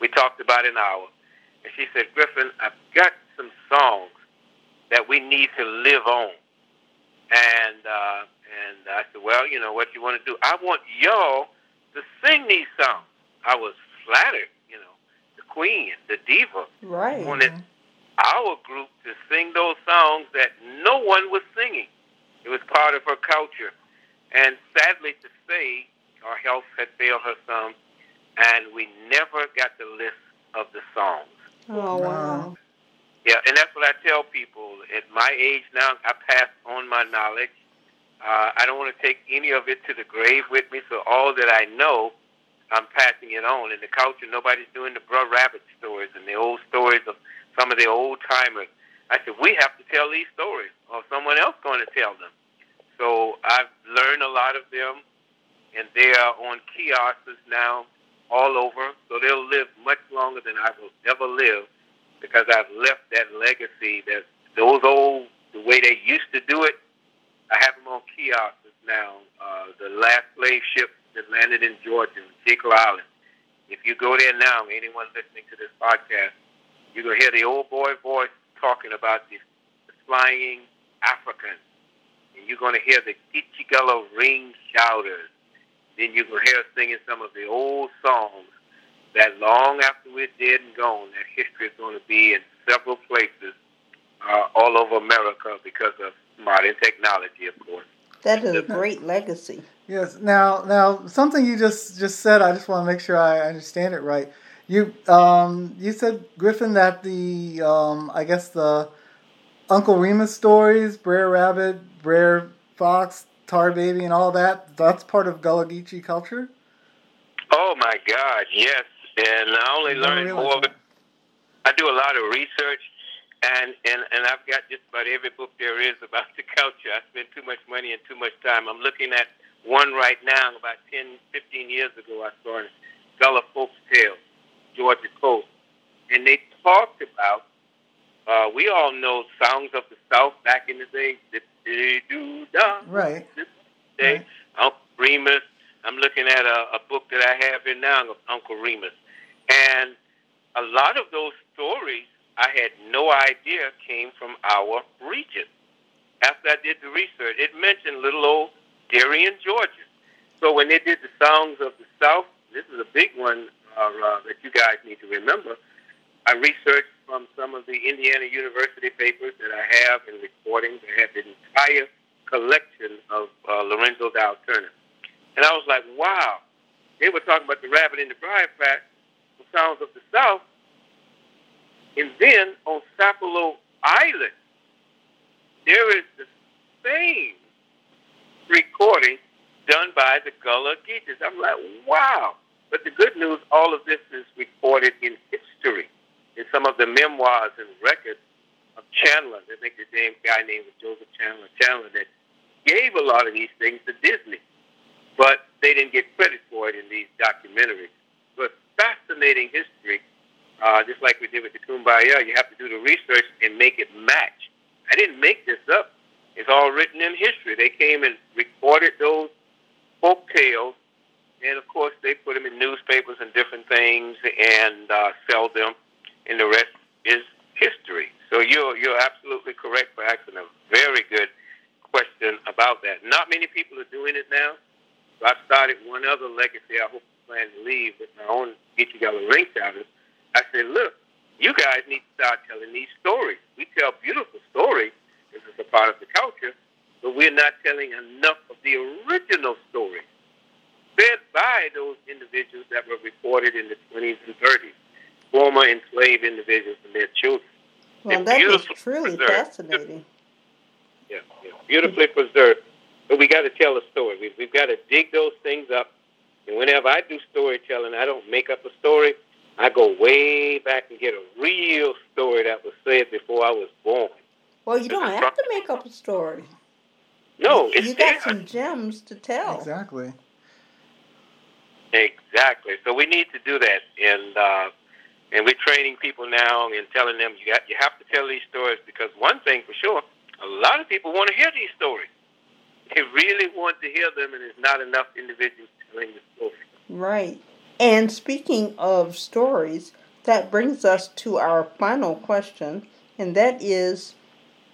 Speaker 3: We talked about an hour. And she said, Griffin, I've got some songs that we need to live on. And uh, and I said, well, you know what you want to do? I want y'all to sing these songs. I was flattered, you know, the queen, the diva,
Speaker 1: right.
Speaker 3: wanted our group to sing those songs that no one was singing. It was part of her culture. And sadly to say, our health had failed her some, and we never got the list of the songs.
Speaker 1: Oh, wow.
Speaker 3: Yeah, and that's what I tell people. At my age now, I pass on my knowledge. Uh, I don't want to take any of it to the grave with me, so all that I know, I'm passing it on. In the culture, nobody's doing the Brer Rabbit stories and the old stories of some of the old timers. I said, we have to tell these stories, or someone else going to tell them. So I've learned a lot of them, and they are on kiosks now all over. So they'll live much longer than I will ever live because I've left that legacy. That those old, the way they used to do it, I have them on kiosks now. Uh, the last slave ship that landed in Georgia, Jekyll Island. If you go there now, anyone listening to this podcast, you're going to hear the old boy voice talking about the, flying Africans and you're going to hear the Geechee Gullah ring shouters. Then you're going to hear singing some of the old songs that long after we're dead and gone, that history is going to be in several places uh, all over America because of modern technology, of course.
Speaker 1: That is a great legacy.
Speaker 2: Yes. Now, now something you just just said. I just want to make sure I understand it right. You um, you said Griffin that the um, I guess the Uncle Remus stories, Brer Rabbit, Brer Fox, Tar Baby, and all that. That's part of Gullah Geechee culture.
Speaker 3: Oh my God, yes! And I only learned more of it. I do a lot of research, and, and and I've got just about every book there is about the culture. I spend too much money and too much time. I'm looking at one right now. About 10, 15 years ago, I saw Gullah Folks Tales, Georgia Coast, and they talked about uh, we all know songs of the South back in the day.
Speaker 2: Right.
Speaker 3: Day. Right. Uncle Remus. I'm looking at a, a book that I have in now of Uncle Remus, and a lot of those stories I had no idea came from our region. After I did the research, it mentioned little old Darien, Georgia. So when they did the songs of the South, this is a big one uh, uh, that you guys need to remember. I researched from some of the Indiana University papers that I have in recordings. I have the entire collection of uh, Lorenzo Dow Turner. And I was like, wow, they were talking about the rabbit in the briar patch, sounds of the South. And then on Sapelo Island, there is the same recording done by the Gullah Geechees. I'm like, wow. But the good news, all of this is recorded in history in some of the memoirs and records of Chandler. I think the name guy named Joseph Chandler. Chandler that gave a lot of these things to Disney, but they didn't get credit for it in these documentaries. Fascinating history, uh, just like we did with the Kumbaya. You have to do the research and make it match. I didn't make this up. It's all written in history. They came and recorded those folk tales, and of course they put them in newspapers and different things and uh, sell them and the rest is history. So you're you're absolutely correct for asking a very good question about that. Not many people are doing it now. So I started one other legacy I hope plan to leave with my own Geechee Gullah Ring Shouters. I said, look, you guys need to start telling these stories. We tell beautiful stories. This is a part of the culture, but we're not telling enough of the original stories fed by those individuals that were recorded in the 20s and 30s former enslaved individuals and their children.
Speaker 1: Well, that is truly preserved. fascinating.
Speaker 3: Yeah, yeah, beautifully preserved. But we got to tell a story. We've, we've got to dig those things up. And whenever I do storytelling, I don't make up a story. I go way back and get a real story that was said before I was born.
Speaker 1: Well, you don't have to make up a story.
Speaker 3: No,
Speaker 1: you, you got some gems to tell.
Speaker 2: Exactly.
Speaker 3: Exactly. So we need to do that, and uh, and we're training people now and telling them you got you have to tell these stories because one thing for sure, a lot of people want to hear these stories. They really want to hear them, and there's not enough individuals telling the story.
Speaker 1: Right. And speaking of stories, that brings us to our final question, and that is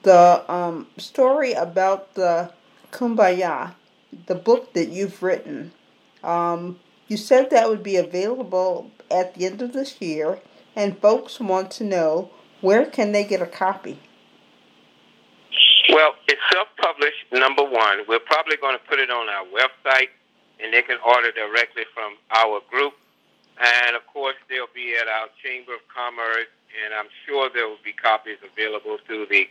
Speaker 1: the um, story about the Kumbaya, the book that you've written. Um, you said that would be available at the end of this year, and folks want to know where can they get a copy.
Speaker 3: Well, it's self-published. Number one, we're probably going to put it on our website, and they can order directly from our group. And of course, they'll be at our Chamber of Commerce, and I'm sure there will be copies available through the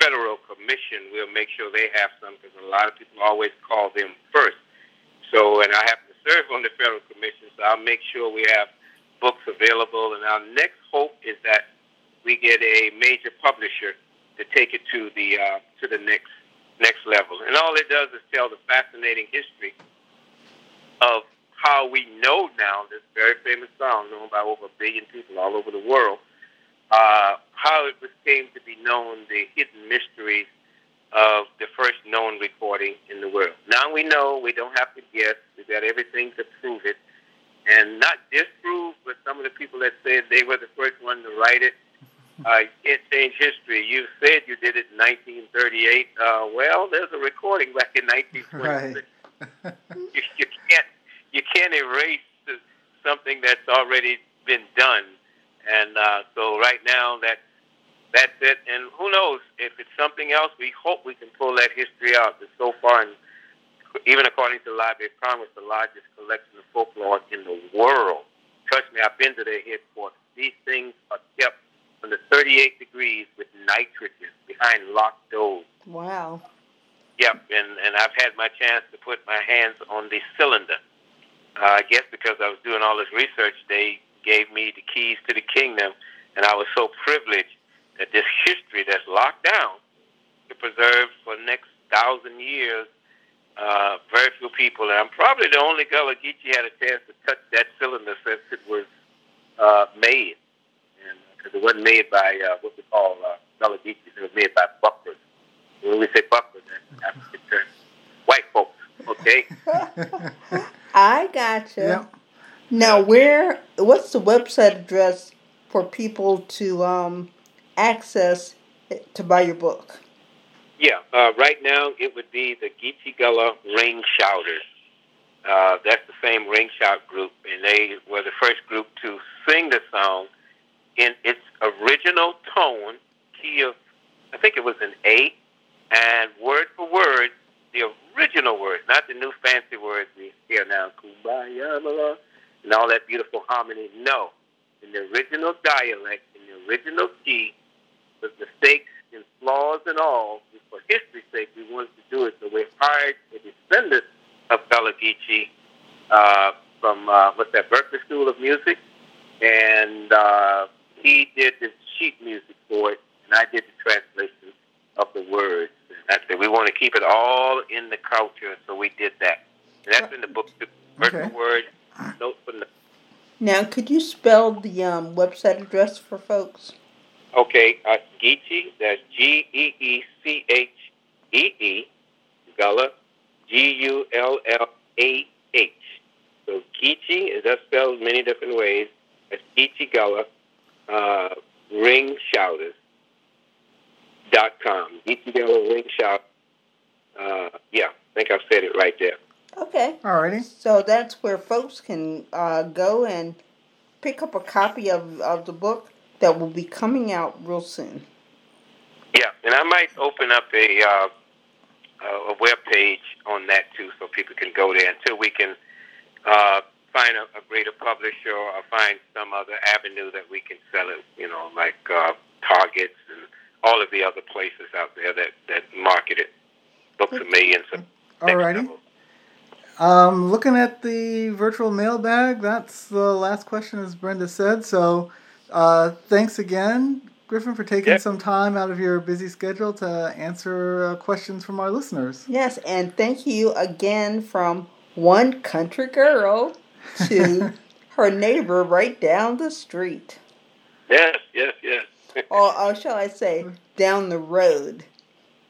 Speaker 3: Federal Commission. We'll make sure they have some because a lot of people always call them first. So, and I happen to serve on the Federal Commission, so I'll make sure we have books available. And our next hope is that we get a major publisher to take it to the uh, to the next next level. And all it does is tell the fascinating history of how we know now this very famous song, known by over a billion people all over the world, uh, how it came to be known, the hidden mysteries of the first known recording in the world. Now we know, we don't have to guess, we've got everything to prove it. And not disprove, but some of the people that said they were the first one to write it, uh, can't change history. You said you did it in 1938. Uh, well, there's a recording back in 1926. Right. You, you can't you can't erase something that's already been done. And uh, so right now that that's it. And who knows if it's something else? We hope we can pull that history out. But so far, and even according to the Library of Congress, the largest collection of folklore in the world. Trust me, I've been to their headquarters. These things are kept under 38 degrees with nitrogen behind locked doors.
Speaker 1: Wow.
Speaker 3: Yep, and, and I've had my chance to put my hands on the cylinder. Uh, I guess because I was doing all this research, they gave me the keys to the kingdom, and I was so privileged that this history that's locked down to preserve for the next thousand years. Uh, very few people, and I'm probably the only Gullah Geechee had a chance to touch that cylinder since it was uh, made, because it wasn't made by uh, what we call uh, Gullah Geechees, it was made by Buckers. When we say Buckers, that's African term, white folks. Okay.
Speaker 1: I gotcha. Yep. Now, where? What's the website address for people to um, access to buy your book?
Speaker 3: Yeah, uh, right now it would be the Geechee Gullah Ring Shouters. Uh, that's the same ring shout group, and they were the first group to sing the song in its original tone, key of, I think it was an A, and word for word, the original words, not the new fancy words we hear now, kumbaya, and all that beautiful harmony. No, in the original dialect, in the original key, with mistakes and flaws and all, for history's sake, we wanted to do it. So we hired a descendant of Gullah Geechee uh, from, uh, what's that, Berklee School of Music, and uh, he did the sheet music for it, and I did the translation of the word. I said we want to keep it all in the culture, so we did that. And that's in the book, the okay. word, note from the.
Speaker 1: Now, could you spell the um, website address for folks?
Speaker 3: Okay, uh, Geechee, that's G E E C H E E, Gullah, G U L L A H. So Geechee is that spelled many different ways. It's Geechee Gullah, uh, Ring Shouters dot com. Geechee Ring Shout. Uh, yeah, I think I've said it right there.
Speaker 1: Okay.
Speaker 2: Alrighty.
Speaker 1: So that's where folks can uh, go and pick up a copy of, of the book that will be coming out real soon.
Speaker 3: Yeah, and I might open up a uh, a web page on that too, so people can go there until we can uh, find a, a greater publisher or find some other avenue that we can sell it. You know, like uh, Targets and all of the other places out there that that market it. Books a million.
Speaker 2: Alrighty. Um, looking at the virtual mailbag, that's the last question, as Brenda said. So uh, thanks again, Griffin, for taking yep. some time out of your busy schedule to answer uh, questions from our listeners.
Speaker 1: Yes, and thank you again from one country girl to her neighbor right down the street.
Speaker 3: Yes, yes, yes.
Speaker 1: or, or shall I say, down the road?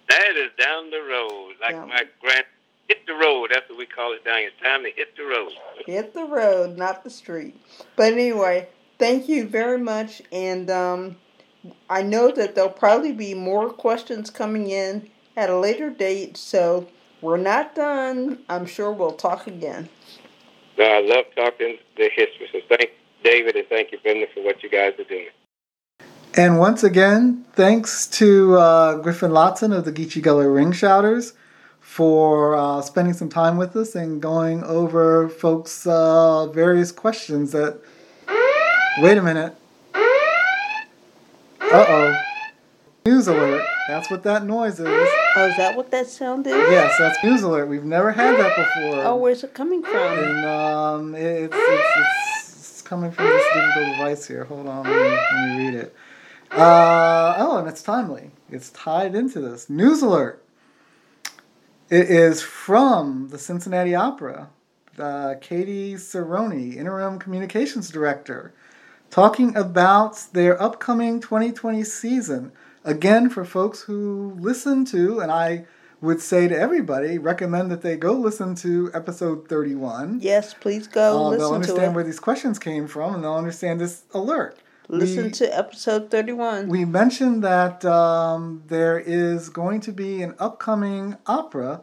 Speaker 3: That is down the road. Like
Speaker 1: Down.
Speaker 3: my grand, hit the road. That's what we call it down here. Time to hit the road.
Speaker 1: Hit the road, not the street. But anyway, thank you very much. And um, I know that there'll probably be more questions coming in at a later date. So we're not done. I'm sure we'll talk again.
Speaker 3: No, I love talking the history. So thank David and thank you, Brenda, for what you guys are doing.
Speaker 2: And once again, thanks to uh, Griffin Lotson of the Geechee Gullah Ring Shouters for uh, spending some time with us and going over folks' uh, various questions that. Wait a minute. Uh oh. News alert. That's what that noise is.
Speaker 1: Oh, is that what that sound is?
Speaker 2: Yes, that's news alert. We've never had that before.
Speaker 1: Oh, where's it coming from?
Speaker 2: And um, it's, it's, it's, it's coming from this digital device here. Hold on, let me, let me read it. Uh, oh, and it's timely. It's tied into this. News alert. It is from the Cincinnati Opera. Uh, Katie Cerrone, interim communications director, talking about their upcoming 2020 season. Again, for folks who listen to, and I would say to everybody, recommend that they go listen to episode 31.
Speaker 1: Yes, please go
Speaker 2: Uh, they'll understand where these questions came from and they'll understand this alert.
Speaker 1: Listen
Speaker 2: we,
Speaker 1: to episode 31.
Speaker 2: we mentioned that um, there is going to be an upcoming opera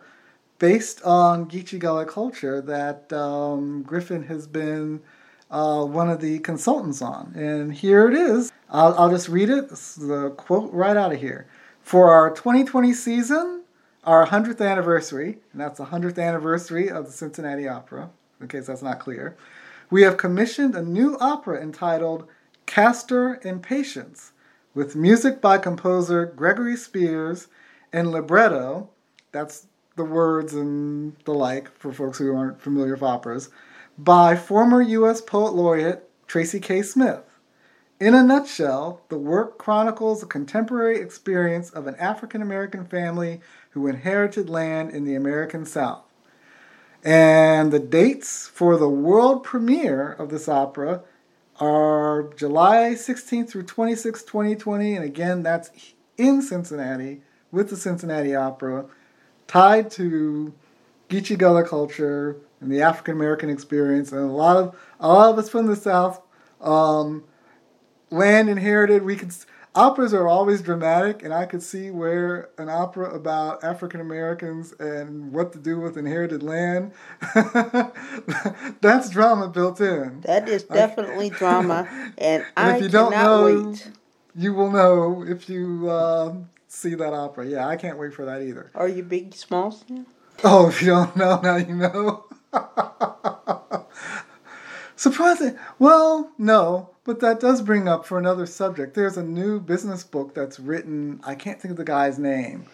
Speaker 2: based on Gullah culture that um, Griffin has been uh, one of the consultants on. And here it is. I'll, I'll just read it. This is the quote right out of here. For our 2020 season, our 100th anniversary, and that's the 100th anniversary of the Cincinnati Opera, in case that's not clear, we have commissioned a new opera entitled Castor and Patience, with music by composer Gregory Spears and libretto, that's the words and the like for folks who aren't familiar with operas, by former U.S. Poet Laureate Tracy K. Smith. In a nutshell, the work chronicles the contemporary experience of an African American family who inherited land in the American South. And the dates for the world premiere of this opera are July 16th through 26th, 2020. And again, that's in Cincinnati with the Cincinnati Opera, tied to Geechee Gullah culture and the African American experience. And a lot of a lot of us from the South, um, land inherited. We could operas are always dramatic, and I could see where an opera about African Americans and what to do with inherited land. that's drama built in.
Speaker 1: That is definitely drama, and,
Speaker 2: And
Speaker 1: I
Speaker 2: if you don't
Speaker 1: cannot
Speaker 2: know-
Speaker 1: wait.
Speaker 2: You will know if you uh, see that opera. Yeah, I can't wait for that either.
Speaker 1: Are you Biggie Smalls now?
Speaker 2: Oh, if you don't know, now you know. Surprising. Well, no, but that does bring up for another subject. There's a new business book that's written. I can't think of the guy's name.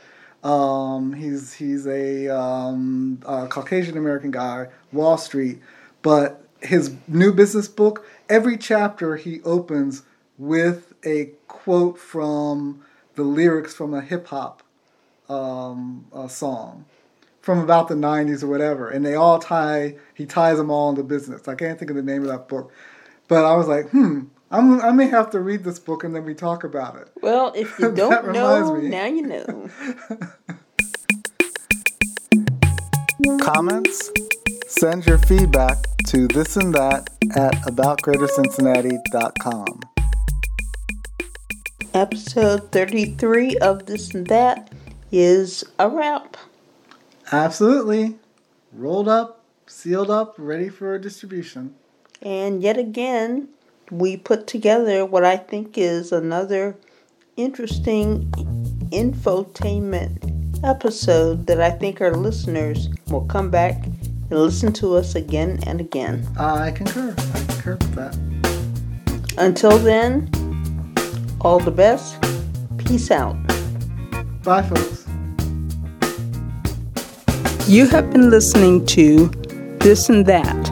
Speaker 2: Um, he's he's a, um, a Caucasian American guy, Wall Street. But his new business book, every chapter he opens with a quote from the lyrics from a hip hop um, song from about the 90s or whatever and they all tie he ties them all into business i can't think of the name of that book but i was like hmm I'm, i may have to read this book and then we talk about it
Speaker 1: Well, if you don't know,
Speaker 2: me.
Speaker 1: now you know.
Speaker 2: comments send your feedback to this and that at aboutgreatercincinnati.com
Speaker 1: Episode 33 of This and That is a wrap.
Speaker 2: absolutely rolled up sealed up ready for distribution
Speaker 1: And yet again, we put together what I think is another interesting infotainment episode that I think our listeners will come back and listen to us again and again.
Speaker 2: i concur i concur with that
Speaker 1: Until then, all the best. Peace out.
Speaker 2: bye folks
Speaker 1: You have been listening to This and That,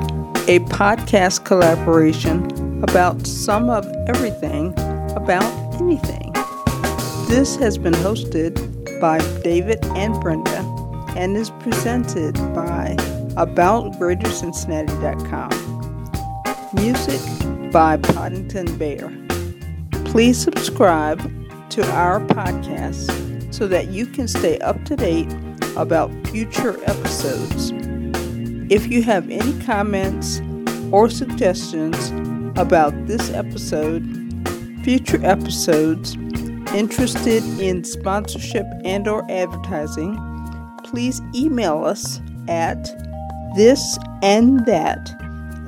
Speaker 1: a podcast collaboration about some of everything about anything. This has been hosted by David and Brenda and is presented by AboutGreaterCincinnati.com. Music by Poddington Bear. Please subscribe to our podcast so that you can stay up to date about future episodes. If you have any comments or suggestions about this episode, future episodes, interested in sponsorship and or advertising, please email us at this and that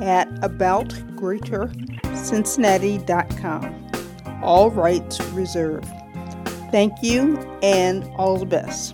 Speaker 1: at aboutgreatercincinnati.com. All rights reserved. Thank you and all the best.